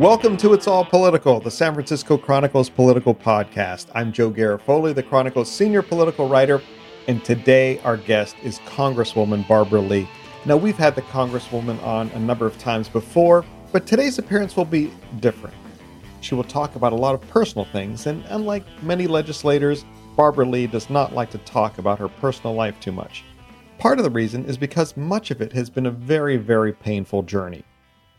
Welcome to It's All Political, the San Francisco Chronicle's political podcast. I'm Joe Garofoli, the Chronicle's senior political writer, and today our guest is Congresswoman Barbara Lee. Now, we've had the Congresswoman on a number of times before, but today's appearance will be different. She will talk about a lot of personal things, and unlike many legislators, Barbara Lee does not like to talk about her personal life too much. Part of the reason is because much of it has been a very, very painful journey.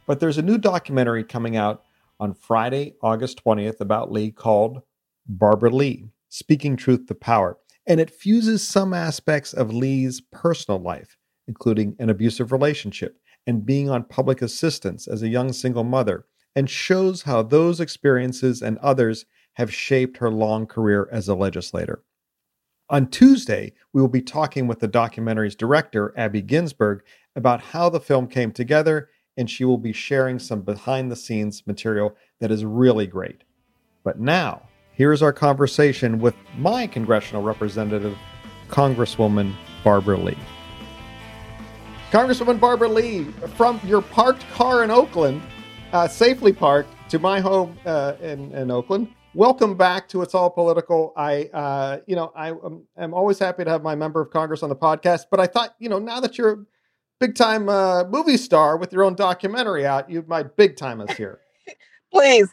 But there's a new documentary coming out on Friday, August 20th about Lee called Barbara Lee Speaking Truth to Power. And it fuses some aspects of Lee's personal life, including an abusive relationship and being on public assistance as a young single mother, and shows how those experiences and others have shaped her long career as a legislator. On Tuesday, we will be talking with the documentary's director, Abby Ginsberg, about how the film came together and she will be sharing some behind the scenes material that is really great. But now, here's our conversation with my congressional representative, Congresswoman Barbara Lee. Congresswoman Barbara Lee, from your parked car in Oakland, uh, safely parked, to my home uh, in, in Oakland. Welcome back to It's All Political. I, uh, you know, I am I'm always happy to have my member of Congress on the podcast. But I thought, you know, now that you're big time uh, movie star with your own documentary out. You might big time us here. Please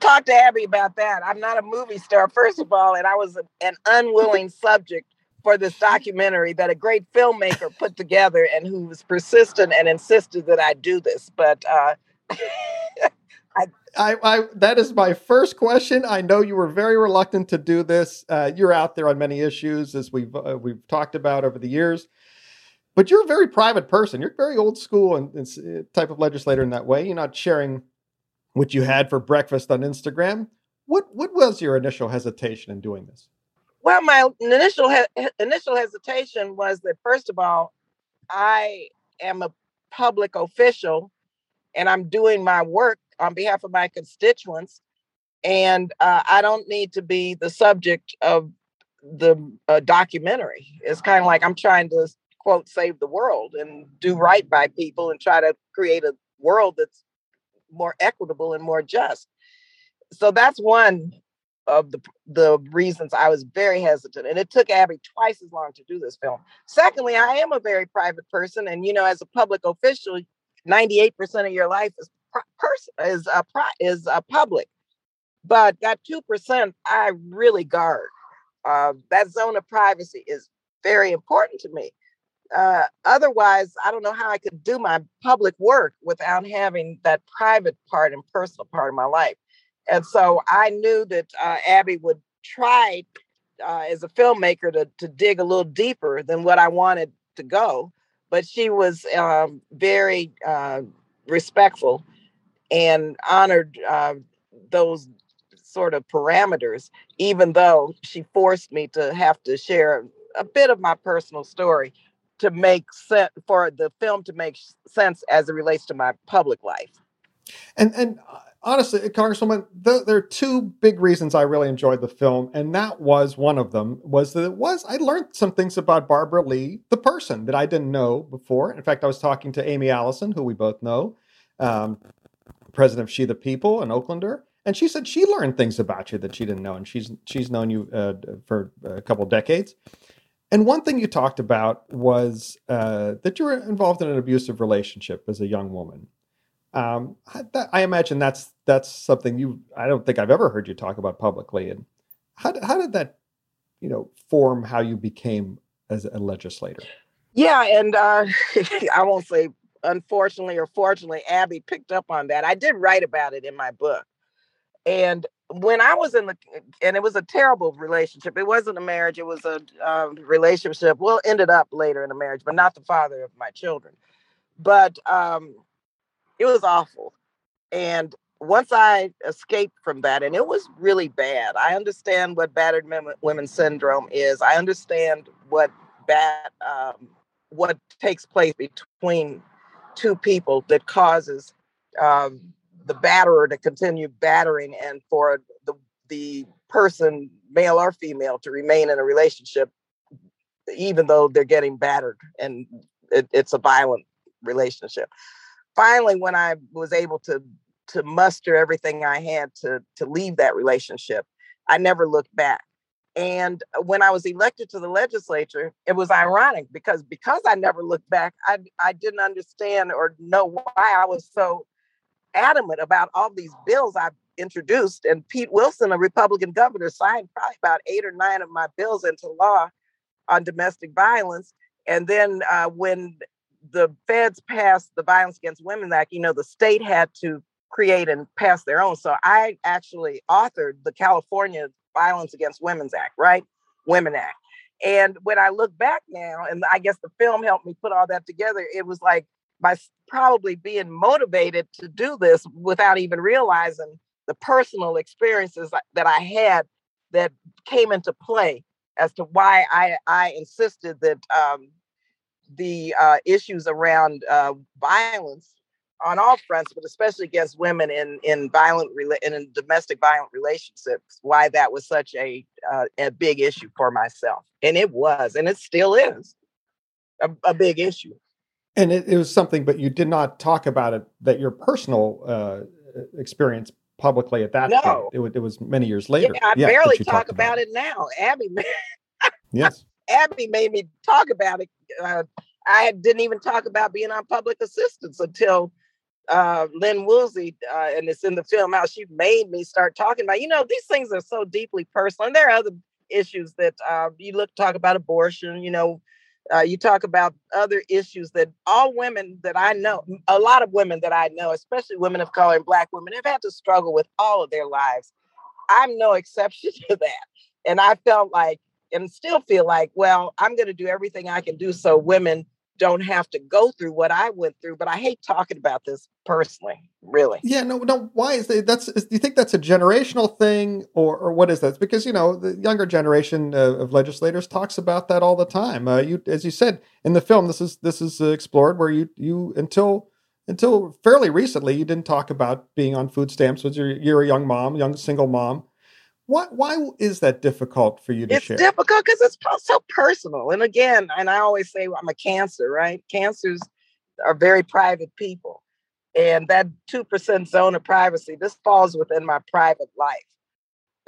talk to Abby about that. I'm not a movie star, first of all, and I was an unwilling subject for this documentary that a great filmmaker put together and who was persistent and insisted that I do this. But uh, I, I, I, that is my first question. I know you were very reluctant to do this. Uh, you're out there on many issues, as we've uh, we've talked about over the years but you're a very private person. You're very old school and, and uh, type of legislator in that way. You're not sharing what you had for breakfast on Instagram. What what was your initial hesitation in doing this? Well, my initial he- initial hesitation was that first of all, I am a public official, and I'm doing my work on behalf of my constituents, and uh, I don't need to be the subject of the uh, documentary. It's kind of like I'm trying to quote save the world and do right by people and try to create a world that's more equitable and more just so that's one of the the reasons I was very hesitant, and it took Abby twice as long to do this film. Secondly, I am a very private person, and you know, as a public official, ninety eight percent of your life is person is a is a public, but that two percent I really guard. Uh, that zone of privacy is very important to me uh, otherwise, I don't know how I could do my public work without having that private part and personal part of my life. And so I knew that uh, Abby would try uh, as a filmmaker to, to dig a little deeper than what I wanted to go. But she was um, very uh, respectful and honored uh, those sort of parameters, even though she forced me to have to share a bit of my personal story to make sense for the film to make sense as it relates to my public life. And and uh, honestly, Congresswoman, the, there are two big reasons I really enjoyed the film, and that was one of them. Was that it was I learned some things about Barbara Lee, the person that I didn't know before. In fact, I was talking to Aimee Allison, who we both know, um, president of She the People, an Oaklander, and she said she learned things about you that she didn't know, and she's she's known you uh, for a couple decades. And one thing you talked about was uh, that you were involved in an abusive relationship as a young woman. Um, I, that, I, imagine that's that's something you. I don't think I've ever heard you talk about publicly. And how how did that, you know, form how you became as a legislator? Yeah, and uh, I won't say unfortunately or fortunately, Abby picked up on that. I did write about it in my book, and when I was in the, and it was a terrible relationship. It wasn't a marriage. It was a um, relationship. Well, ended up later in a marriage, but not the father of my children. but um, it was awful. And once I escaped from that, and it was really bad. I understand what battered women syndrome is. I understand what bad um, what takes place between two people that causes um, the batterer to continue battering and for the the person, male or female, to remain in a relationship, even though they're getting battered and it, it's a violent relationship. Finally, when I was able to to muster everything I had to to leave that relationship, I never looked back. And when I was elected to the legislature, it was ironic because because I never looked back, I I didn't understand or know why I was so adamant about all these bills I've introduced. And Pete Wilson, a Republican governor, signed probably about eight or nine of my bills into law on domestic violence. And then uh, when the feds passed the Violence Against Women Act, you know, the state had to create and pass their own. So I actually authored the California Violence Against Women's Act, right? Women Act. And when I look back now, and I guess the film helped me put all that together, it was like by probably being motivated to do this without even realizing the personal experiences that I had that came into play as to why I, I insisted that um, the uh, issues around uh, violence on all fronts, but especially against women in in violent in, in domestic violent relationships, why that was such a uh, a big issue for myself, and it was, and it still is a, a big issue. And it, it, was something, but you did not talk about it. That your personal uh, experience publicly at that no. point. It, was, it was many years later. Yeah, I yeah, barely talk about, about it. it now. Abby, yes, Abby made me talk about it. Uh, I didn't even talk about being on public assistance until uh, Lynn Woolsey, uh, and it's in the film how she made me start talking about. You know, these things are so deeply personal, and there are other issues that uh, you look talk about abortion. You know, uh, you talk about other issues that all women that I know, a lot of women that I know, especially women of color and Black women, have had to struggle with all of their lives. I'm no exception to that, and I felt like, and still feel like, well, I'm going to do everything I can do so women don't have to go through what I went through. But I hate talking about this personally, really. Yeah, no, no. Why is that? That's do you think that's a generational thing, or or what is that? Because you know the younger generation of, of legislators talks about that all the time. Uh, you, as you said in the film, this is this is explored where you you until until fairly recently you didn't talk about being on food stamps. Was you're, you're a young mom, young single mom. Why, why is that difficult for you to it's share? It's difficult because it's so personal. And again, and I always say I'm a cancer, right? Cancers are very private people. And that 2% zone of privacy, this falls within my private life.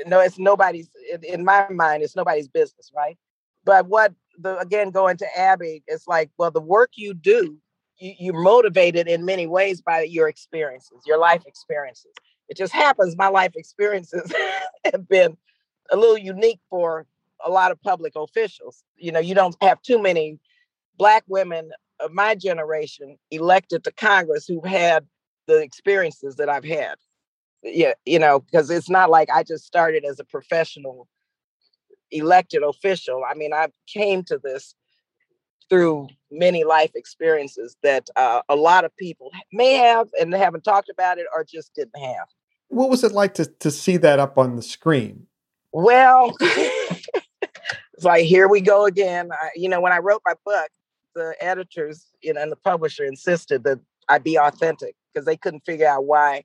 No, it's nobody's, in my mind, it's nobody's business, right? But what the, again, going to Abby, it's like, well, the work you do, you, you're motivated in many ways by your experiences, your life experiences it just happens my life experiences have been a little unique for a lot of public officials. You know, you don't have too many black women of my generation elected to Congress who've had the experiences that I've had. Yeah, you know, because it's not like I just started as a professional elected official. I mean, I came to this through many life experiences that uh, a lot of people may have and haven't talked about it or just didn't have. What was it like to, to see that up on the screen? Well, it's like, here we go again. I, you know, when I wrote my book, the editors you know, and the publisher insisted that I be authentic because they couldn't figure out why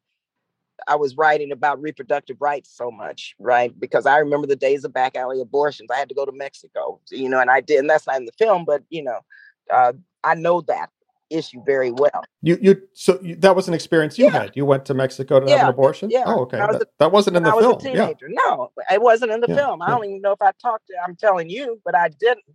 I was writing about reproductive rights so much, right? Because I remember the days of back alley abortions. I had to go to Mexico, you know, and I did, and that's not in the film, but you know, uh, I know that issue very well. You you so you, that was an experience you yeah. had. You went to Mexico to yeah. have an abortion. Yeah. Oh, okay. That, a, that, wasn't in the I film. Was a teenager. Yeah. No, it wasn't in the film. I don't even know if I talked. To, I'm telling you, but I didn't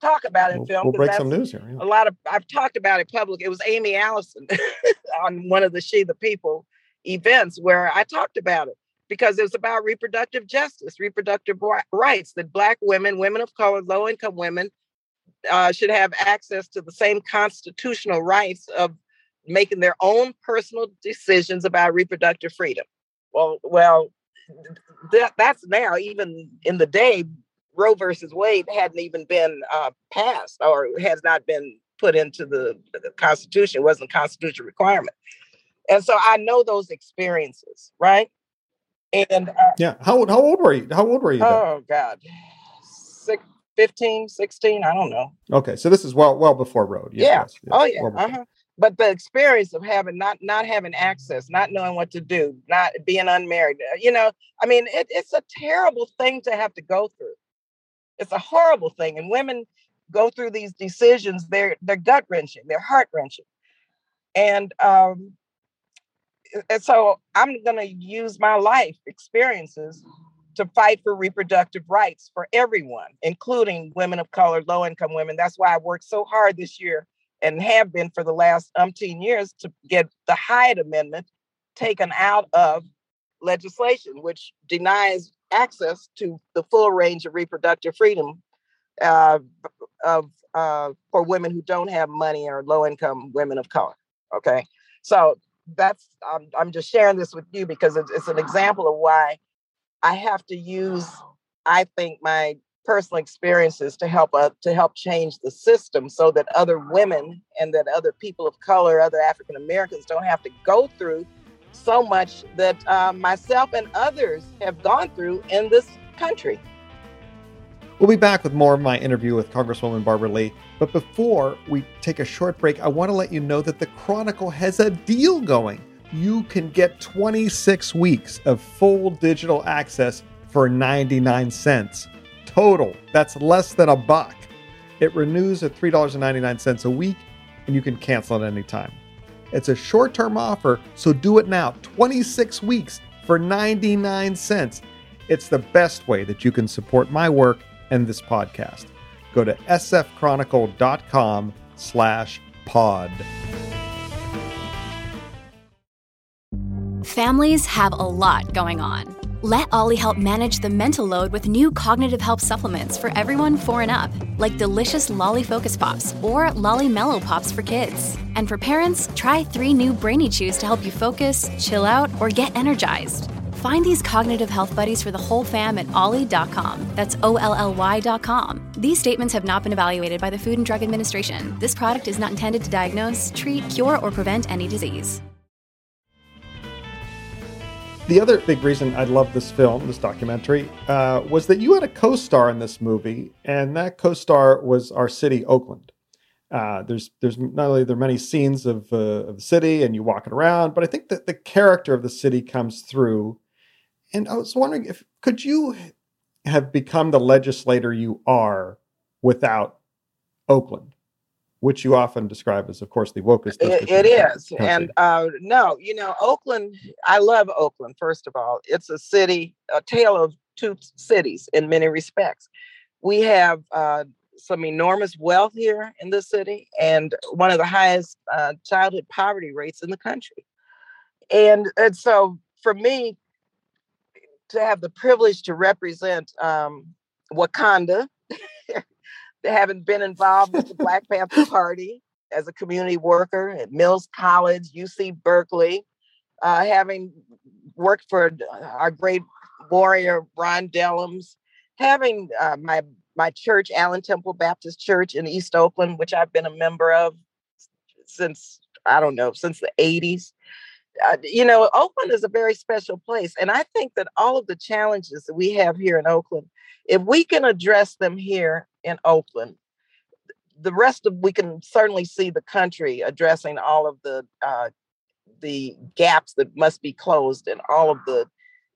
talk about it in we'll, film. We'll break some news here. A lot of I've talked about it public. It was Aimee Allison on one of the She the People events where I talked about it because it was about reproductive justice, reproductive rights that Black women, women of color, low income women uh, should have access to the same constitutional rights of making their own personal decisions about reproductive freedom. Well, well, that, that's now even in the day Roe versus Wade hadn't even been uh, passed or has not been put into the, the Constitution. It wasn't a constitutional requirement. And so I know those experiences, right? And uh, yeah, how old, how old were you? How old were you? Then? Oh God, Six, 15, 16, I don't know. Okay, so this is well well before Roe. Yes, yeah. Yes, yes, oh yeah. Well uh-huh. But the experience of having not not having access, not knowing what to do, not being unmarried, uh, you know, I mean, it, it's a terrible thing to have to go through. It's a horrible thing, and women go through these decisions. They're they're gut wrenching, they're heart wrenching, and um, and so I'm going to use my life experiences to fight for reproductive rights for everyone, including women of color, low income women. That's why I worked so hard this year and have been for the last umpteen years to get the Hyde Amendment taken out of legislation, which denies access to the full range of reproductive freedom uh, of uh, for women who don't have money or low income women of color. Okay, so that's I'm, I'm just sharing this with you because it's, it's an example of why I have to use I think my personal experiences to help uh, to help change the system so that other women and that other people of color, other African Americans don't have to go through so much that uh, myself and others have gone through in this country. We'll be back with more of my interview with Congresswoman Barbara Lee. But before we take a short break, I want to let you know that the Chronicle has a deal going. You can get 26 weeks of full digital access for 99 cents total. That's less than a buck. It renews at $3.99 a week, and you can cancel at any time. It's a short term offer, so do it now 26 weeks for 99 cents. It's the best way that you can support my work and this podcast. Go to sfchronicle.com slash pod. Families have a lot going on. Let OLLY help manage the mental load with new cognitive help supplements for everyone four and up, like delicious Lolly Focus Pops or Lolly Mellow Pops for kids. And for parents, try three new Brainy Chews to help you focus, chill out, or get energized. Find these cognitive health buddies for the whole fam at olly.com. That's O L L Y.com. These statements have not been evaluated by the Food and Drug Administration. This product is not intended to diagnose, treat, cure, or prevent any disease. The other big reason I love this film, this documentary, uh, was that you had a co-star in this movie, and that co-star was our city, Oakland. Uh, there's there's not only there are many scenes of, uh, of the city and you walking around, but I think that the character of the city comes through. And I was wondering if could you have become the legislator you are without Oakland? which you often describe as, of course, the wokest. it, it is, country. and uh, no, you know, Oakland. I love Oakland. First of all, it's a city, a tale of two cities in many respects. We have uh, some enormous wealth here in the city, and one of the highest uh, childhood poverty rates in the country. And and so, for me, to have the privilege to represent um, Wakanda having been involved with the Black Panther Party as a community worker at Mills College, UC Berkeley, uh, having worked for our great warrior Ron Dellums, having uh, my my church, Allen Temple Baptist Church in East Oakland, which I've been a member of since I don't know since the '80s. Uh, you know, Oakland is a very special place, and I think that all of the challenges that we have here in Oakland, if we can address them here in Oakland. The rest of we can certainly see the country addressing all of the uh, the gaps that must be closed and all of the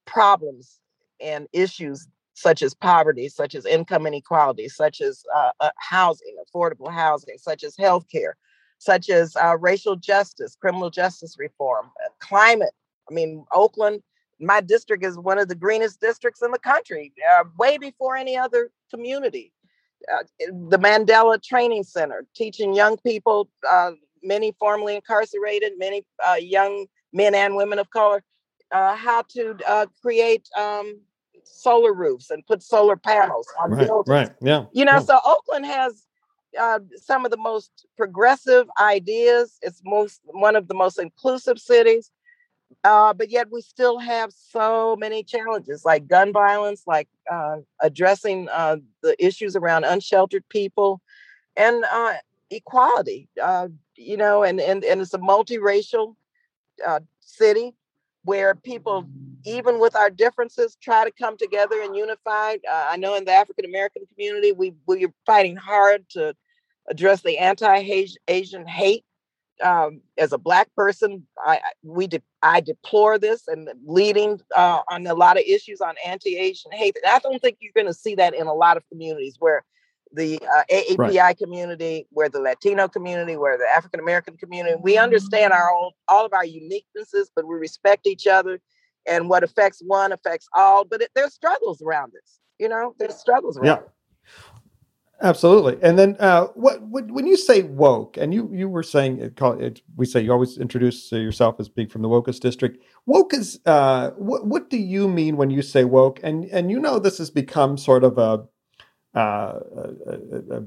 problems and issues such as poverty, such as income inequality, such as uh, uh, housing, affordable housing, such as health healthcare, such as uh, racial justice, criminal justice reform, uh, climate. I mean, Oakland, my district is one of the greenest districts in the country, uh, way before any other community uh, the Mandela Training Center, teaching young people, uh, many formerly incarcerated, many uh, young men and women of color, uh, how to uh, create um, solar roofs and put solar panels on right, buildings. Right. Yeah. You know, yeah. so Oakland has uh, some of the most progressive ideas. It's most one of the most inclusive cities. Uh, but yet we still have so many challenges like gun violence, like uh, addressing uh, the issues around unsheltered people. And uh, equality. Uh, you know, and and and it's a multiracial uh, city where people, even with our differences, try to come together and unify. Uh, I know in the African American community, we we're fighting hard to address the anti-Asian hate. Um, as a black person, I we de- I deplore this and leading uh, on a lot of issues on anti-Asian hate. I don't think you're going to see that in a lot of communities where the uh, AAPI right. community, where the Latino community, where the African American community. We understand our own, all of our uniquenesses, but we respect each other. And what affects one affects all. But it, there's struggles around this. You know, there's struggles around. Yeah. It. Absolutely. And then, uh, what, what, when you say woke, and you you were saying it, call it, we say you always introduce yourself as being from the wokest district. Woke is uh, what what do you mean when you say woke? And and you know this has become sort of a uh,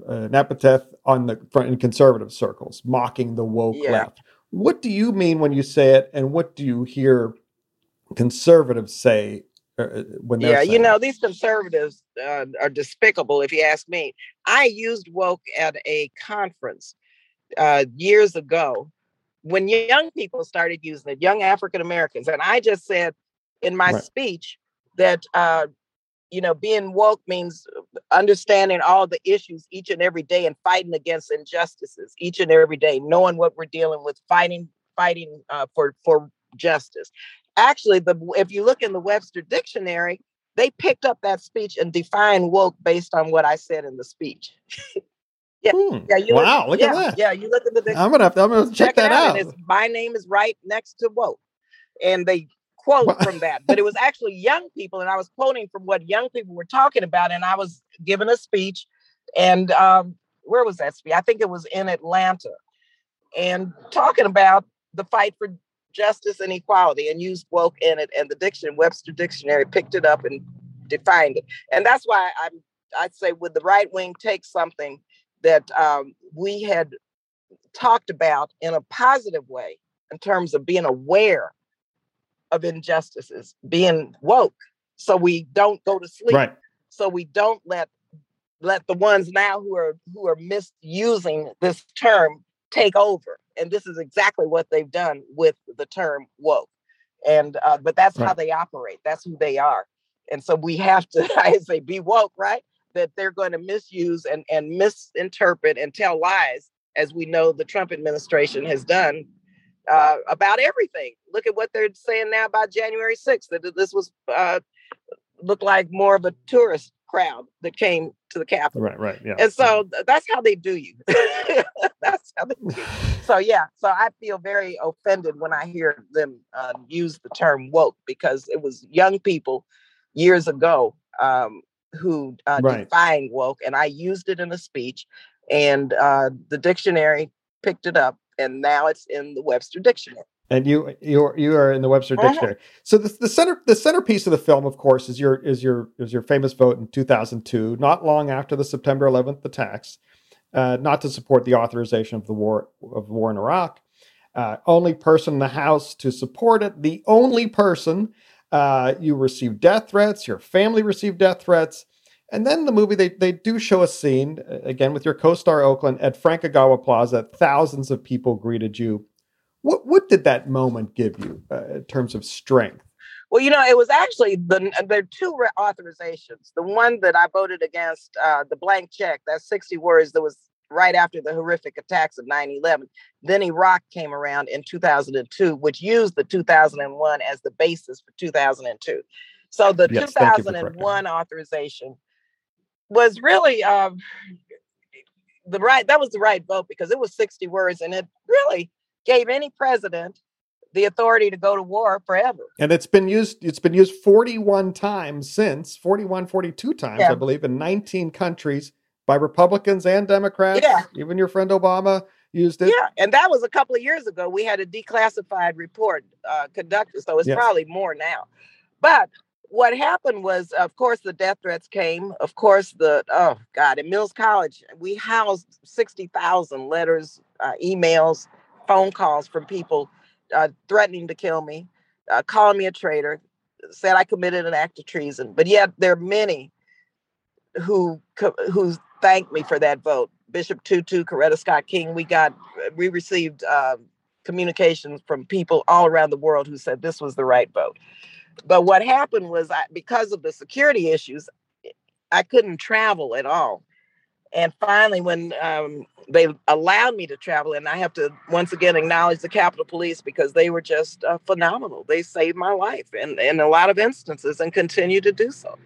an epithet on the front in conservative circles, mocking the woke yeah. left. What do you mean when you say it, and what do you hear conservatives say uh, uh, when yeah you know these conservatives uh, are despicable if you ask me i used woke at a conference uh, years ago when young people started using it young african americans and i just said in my right. speech that uh, you know, being woke means understanding all the issues each and every day and fighting against injustices each and every day, knowing what we're dealing with, fighting, fighting uh, for for justice. Actually, the if you look in the Webster dictionary, they picked up that speech and defined woke based on what I said in the speech. yeah, hmm. yeah. You wow, look, look yeah, at that. Yeah, you look at the. I'm gonna have to, I'm gonna check, check that out. out. my name is right next to woke, and they quote from that, but it was actually young people, and I was quoting from what young people were talking about, and I was giving a speech, and um, where was that speech? I think it was in Atlanta, and talking about the fight for justice and equality, and used woke in it, and the dictionary, Webster Dictionary picked it up and defined it, and that's why I'm I'd say would the right wing take something that um, we had talked about in a positive way in terms of being aware of injustices, being woke, so we don't go to sleep. Right. So we don't let let the ones now who are who are misusing this term take over. And this is exactly what they've done with the term woke. And uh, but that's right. how they operate. That's who they are. And so we have to, I say, be woke, right? That they're going to misuse and, and misinterpret and tell lies, as we know the Trump administration has done uh, about everything. Look at what they're saying now about January 6th, that this was uh, looked like more of a tourist crowd that came to the Capitol. Right, right, yeah. And so that's how they do you. that's how they do you. So yeah, so I feel very offended when I hear them uh, use the term woke because it was young people years ago um, who uh, right. defined woke, and I used it in a speech, and uh, the dictionary picked it up and now it's in the Webster Dictionary. And you you you are in the Webster uh-huh. Dictionary. So the, the center the centerpiece of the film, of course, is your is your is your famous vote in 2002, not long after the September 11th attacks, uh, not to support the authorization of the war of war in Iraq. Uh, only person in the House to support it. The only person uh, you received death threats. Your family received death threats. And then the movie, they, they do show a scene, uh, again, with your co star Oakland at Frank Ogawa Plaza. Thousands of people greeted you. What, what did that moment give you uh, in terms of strength? Well, you know, it was actually the there are two authorizations. The one that I voted against, uh, the blank check, that 60 words, that was right after the horrific attacks of 9 11. Then Iraq came around in 2002, which used the 2001 as the basis for 2002. So the yes, 2001 authorization was really um, the right that was the right vote because it was 60 words and it really gave any president the authority to go to war forever and it's been used it's been used 41 times since 41 42 times yeah. i believe in 19 countries by republicans and democrats yeah. even your friend obama used it yeah and that was a couple of years ago we had a declassified report uh, conducted so it's yes. probably more now but what happened was, of course, the death threats came. Of course, the oh god, at Mills College, we housed sixty thousand letters, uh, emails, phone calls from people uh, threatening to kill me, uh, calling me a traitor, said I committed an act of treason. But yet, there are many who who thanked me for that vote. Bishop Tutu, Coretta Scott King, we got we received uh, communications from people all around the world who said this was the right vote. But what happened was I, because of the security issues, I couldn't travel at all. And finally, when um, they allowed me to travel, and I have to once again acknowledge the Capitol Police because they were just uh, phenomenal. They saved my life in, in a lot of instances and continue to do so.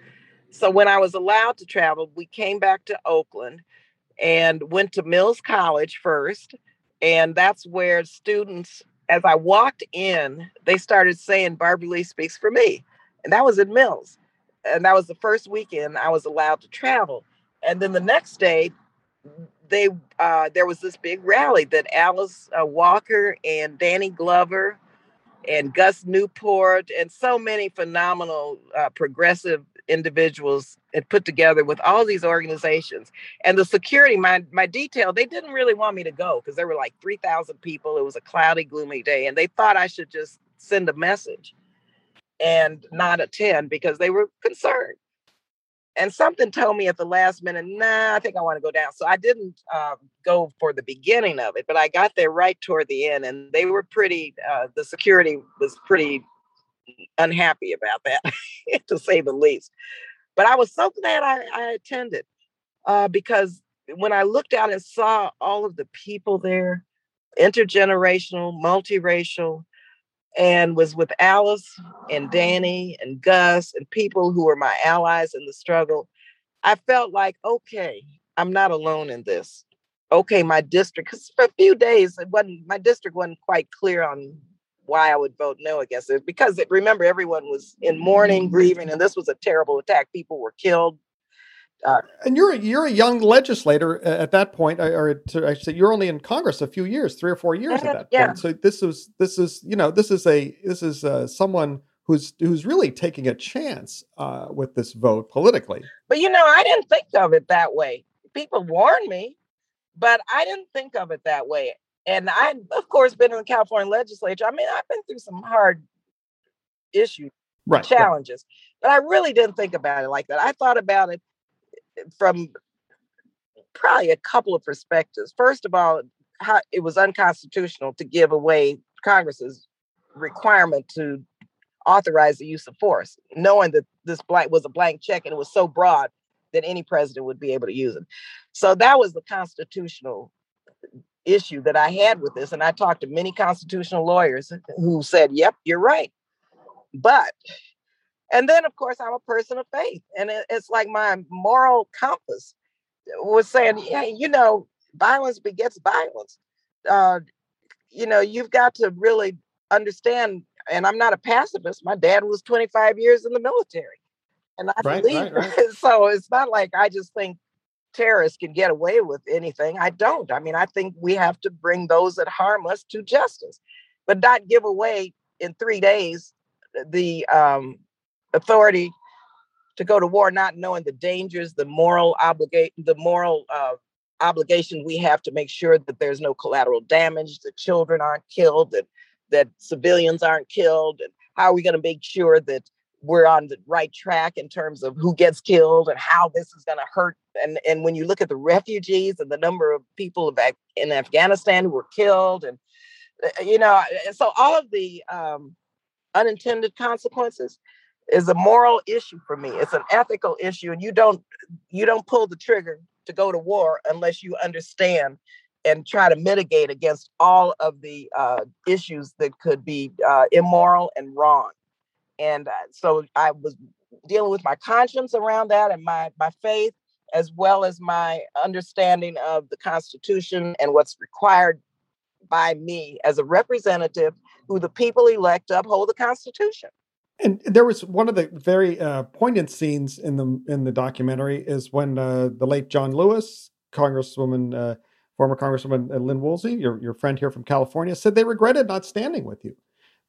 So when I was allowed to travel, we came back to Oakland and went to Mills College first. And that's where students, as I walked in, they started saying, Barbara Lee speaks for me. And that was in Mills. And that was the first weekend I was allowed to travel. And then the next day, they uh, there was this big rally that Alice uh, Walker and Danny Glover and Gus Newport and so many phenomenal uh, progressive individuals had put together with all these organizations. And the security my my detail they didn't really want me to go because there were like 3000 people. It was a cloudy gloomy day and they thought i should just send a message and not attend because they were concerned. And something told me at the last minute nah i think i want to go down. So i didn't um, go for the beginning of it but i got there right toward the end and they were pretty uh, the security was pretty unhappy about that, to say the least. But I was so glad I, I attended uh, because when I looked out and saw all of the people there, intergenerational, multiracial, and was with Alice and Danny and Gus and people who were my allies in the struggle, I felt like, okay, I'm not alone in this. Okay, my district, because for a few days, it wasn't my district wasn't quite clear on why I would vote no against it because it, remember everyone was in mourning, grieving, and this was a terrible attack. People were killed. Uh, and you're you're a young legislator at that point, or to, I should say you're only in Congress a few years, three or four years at that yeah. point. So this is this is you know this is a this is uh, someone who's who's really taking a chance uh, with this vote politically. But you know, I didn't think of it that way. People warned me, but I didn't think of it that way and I, of course, been in the California legislature. I mean, I've been through some hard issues, right, challenges, right. but I really didn't think about it like that. I thought about it eh, from probably a couple of perspectives. First of all, how it was unconstitutional to give away Congress's requirement to authorize the use of force, knowing that this blank was a blank check and it was so broad that any president would be able to use it. So that was the constitutional issue that I had with this. And I talked to many constitutional lawyers who said, yep, you're right. But, and then of course, I'm a person of faith. And it's like my moral compass was saying, hey, you know, violence begets violence. Uh, you know, you've got to really understand. And I'm not a pacifist. My dad was 25 years in the military. And I right, believe right, right. so. It's not like I just think terrorists can get away with anything. I don't. I mean, I think we have to bring those that harm us to justice, but not give away in three days the um, authority to go to war, not knowing the dangers, the moral obligate, the moral uh, obligation we have to make sure that there's no collateral damage, that children aren't killed, that that civilians aren't killed, and how are we going to make sure that we're on the right track in terms of who gets killed and how this is going to hurt. And and when you look at the refugees and the number of people in Afghanistan who were killed, and uh, you know, so all of the um, unintended consequences is a moral issue for me. It's an ethical issue, and you don't you don't pull the trigger to go to war unless you understand and try to mitigate against all of the uh, issues that could be uh, immoral and wrong and uh, so I was dealing with my conscience around that and my my faith as well as my understanding of the Constitution and what's required by me as a representative who the people elect to uphold the Constitution. And there was one of the very uh, poignant scenes in the in the documentary is when uh, the late John Lewis, Congresswoman, uh, former Congresswoman uh, Lynn Woolsey, your your friend here from California, said they regretted not standing with you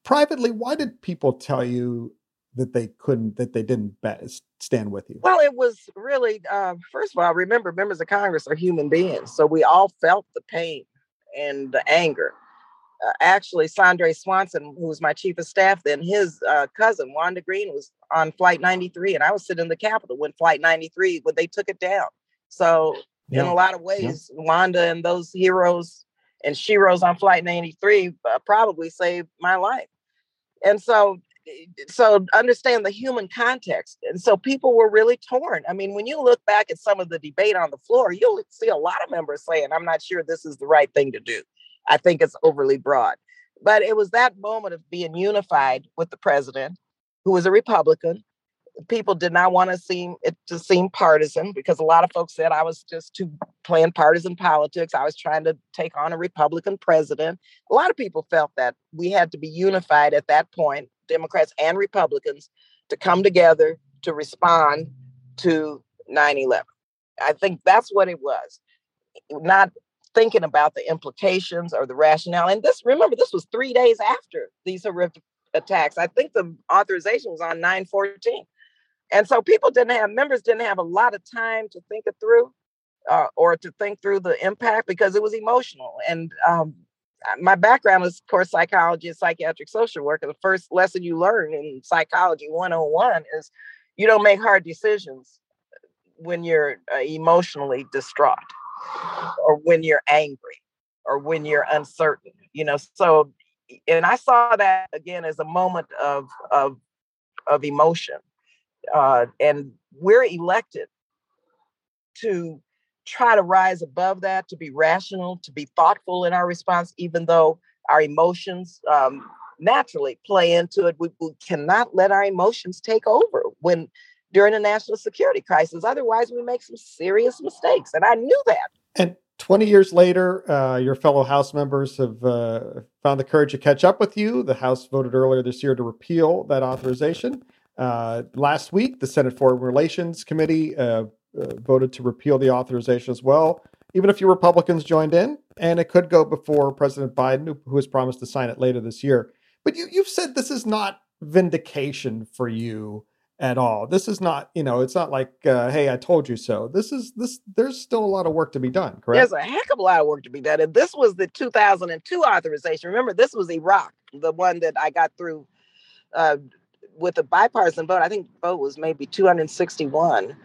privately, why did people tell you that they couldn't, that they didn't stand with you? Well, it was really, uh, first of all, remember, members of Congress are human beings. So we all felt the pain and the anger. Uh, actually, Sandre Swanson, who was my chief of staff then, his uh, cousin, Wanda Green, was on Flight 93, and I was sitting in the Capitol when Flight 93, when they took it down. So yeah. in a lot of ways. Yeah. Wanda and those heroes and sheroes on Flight 93 uh, probably saved my life. And so so understand the human context. And so people were really torn. I mean, when you look back at some of the debate on the floor, you'll see a lot of members saying, I'm not sure this is the right thing to do. I think it's overly broad. But it was that moment of being unified with the president, who was a Republican. People did not want to seem it to seem partisan because a lot of folks said I was just too playing partisan politics. I was trying to take on a Republican president. A lot of people felt that we had to be unified at that point Democrats and Republicans to come together to respond to 9 11. I think that's what it was. Not thinking about the implications or the rationale. And this, remember, this was three days after these horrific attacks. I think the authorization was on 9 14. And so people didn't have, members didn't have a lot of time to think it through. Uh, or to think through the impact because it was emotional. And um, my background is, of course, psychology and psychiatric social work. And the first lesson you learn in psychology 101 is you don't make hard decisions when you're uh, emotionally distraught or when you're angry or when you're uncertain, you know. So, and I saw that again as a moment of, of, of emotion. Uh, and we're elected to try to rise above that, to be rational, to be thoughtful in our response, even though our emotions um, naturally play into it. We, we, cannot let our emotions take over when during a national security crisis. Otherwise, we make some serious mistakes. And I knew that. And 20 years later, uh, your fellow House members have uh, found the courage to catch up with you. The House voted earlier this year to repeal that authorization. Uh, last week, the Senate Foreign Relations Committee uh, voted to repeal the authorization as well. Even a few Republicans joined in, and it could go before President Biden, who has promised to sign it later this year. But you, you've said this is not vindication for you at all. This is not, you know, it's not like, uh, hey, I told you so. This is this. There's still a lot of work to be done. Correct? There's a heck of a lot of work to be done, and this was the 2002 authorization. Remember, this was Iraq, the one that I got through uh, with a bipartisan vote. I think vote was maybe 261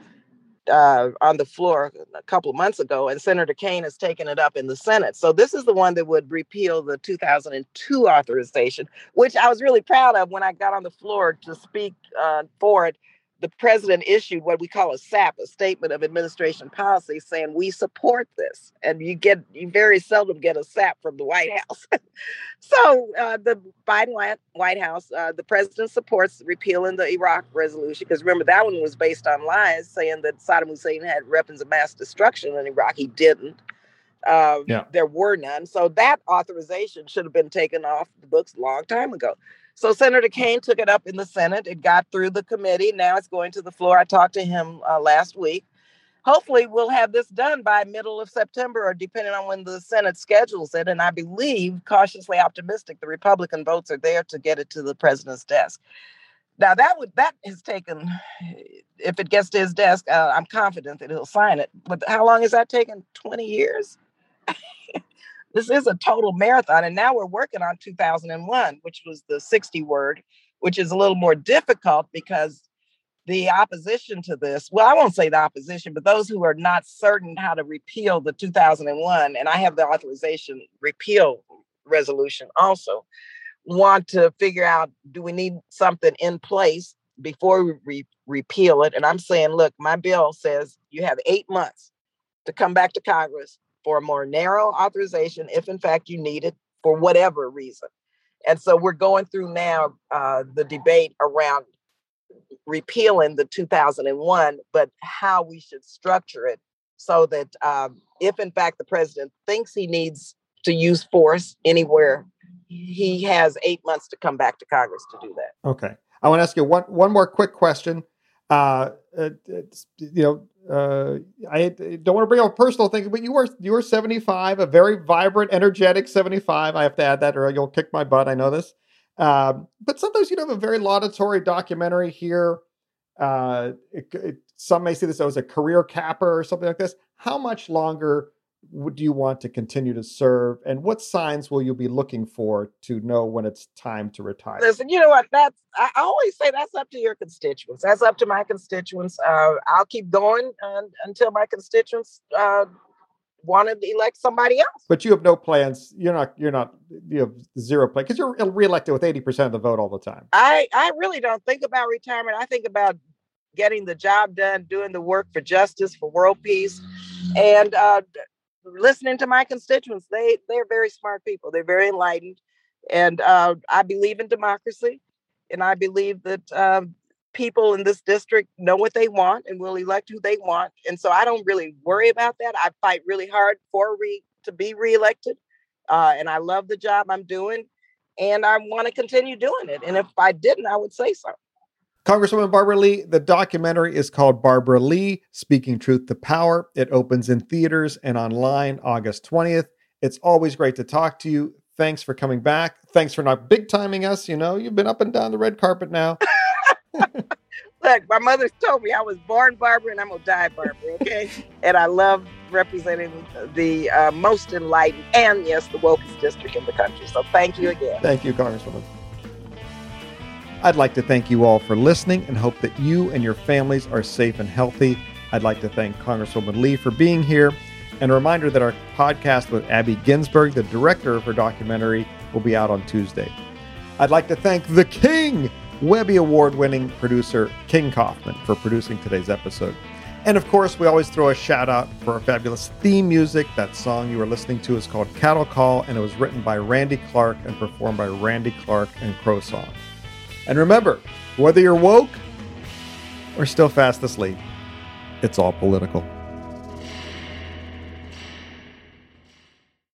uh, on the floor a couple of months ago, and Senator Kaine has taken it up in the Senate. So this is the one that would repeal the 2002 authorization, which I was really proud of when I got on the floor to speak uh, for it the president issued what we call a SAP, a statement of administration policy, saying we support this. And you get you very seldom get a SAP from the White House. so uh, the Biden White House, uh, the president supports repealing the Iraq resolution because remember that one was based on lies, saying that Saddam Hussein had weapons of mass destruction in Iraq. He didn't. Uh, yeah. There were none. So that authorization should have been taken off the books a long time ago. So Senator Kaine took it up in the Senate. It got through the committee. Now it's going to the floor. I talked to him uh, last week. Hopefully, we'll have this done by middle of September, or depending on when the Senate schedules it. And I believe, cautiously optimistic, the Republican votes are there to get it to the president's desk. Now that would that has taken, if it gets to his desk, uh, I'm confident that he'll sign it. But how long has that taken? Twenty years. This is a total marathon. And now we're working on 2001, which was the 60 word, which is a little more difficult because the opposition to this, well, I won't say the opposition, but those who are not certain how to repeal the 2001, and I have the authorization repeal resolution also, want to figure out do we need something in place before we re- repeal it? And I'm saying, look, my bill says you have eight months to come back to Congress for a more narrow authorization if in fact you need it for whatever reason. And so we're going through now uh, the debate around repealing the 2001, but how we should structure it so that um, if in fact the president thinks he needs to use force anywhere, he has eight months to come back to Congress to do that. Okay. I want to ask you one, one more quick question. Uh, you know, uh, I don't want to bring up a personal thing, but you were you were 75, a very vibrant, energetic 75. I have to add that, or you'll kick my butt. I know this. Um, but sometimes you have a very laudatory documentary here. Uh, it, it, some may see this as a career capper or something like this. How much longer do you want to continue to serve? And what signs will you be looking for to know when it's time to retire? Listen, you know what? That's I always say that's up to your constituents. That's up to my constituents. Uh, I'll keep going uh, until my constituents uh, want to elect somebody else. But you have no plans. You're not. You're not. You have zero plan because you're reelected with eighty percent of the vote all the time. I I really don't think about retirement. I think about getting the job done, doing the work for justice, for world peace, and uh, listening to my constituents. They they're very smart people. They're very enlightened, and uh, I believe in democracy, and I believe that uh, people in this district know what they want and will elect who they want. And so I don't really worry about that. I fight really hard for re to be reelected, uh, and I love the job I'm doing, and I want to continue doing it. And if I didn't, I would say so. Congresswoman Barbara Lee, the documentary is called Barbara Lee Speaking Truth to Power. It opens in theaters and online August 20th. It's always great to talk to you. Thanks for coming back. Thanks for not big timing us. You know, you've been up and down the red carpet now. Look, my mother told me I was born Barbara and I'm going to die Barbara, okay? and I love representing the uh, most enlightened and, yes, the wokest district in the country. So thank you again. Thank you, Congresswoman. I'd like to thank you all for listening and hope that you and your families are safe and healthy. I'd like to thank Congresswoman Lee for being here. And a reminder that our podcast with Abby Ginsberg, the director of her documentary, will be out on Tuesday. I'd like to thank the King, Webby Award winning producer King Kaufman, for producing today's episode. And of course, we always throw a shout out for our fabulous theme music. That song you are listening to is called Cattle Call, and it was written by Randy Clark and performed by Randy Clark and Crow Song. And remember, whether you're woke or still fast asleep, it's all political.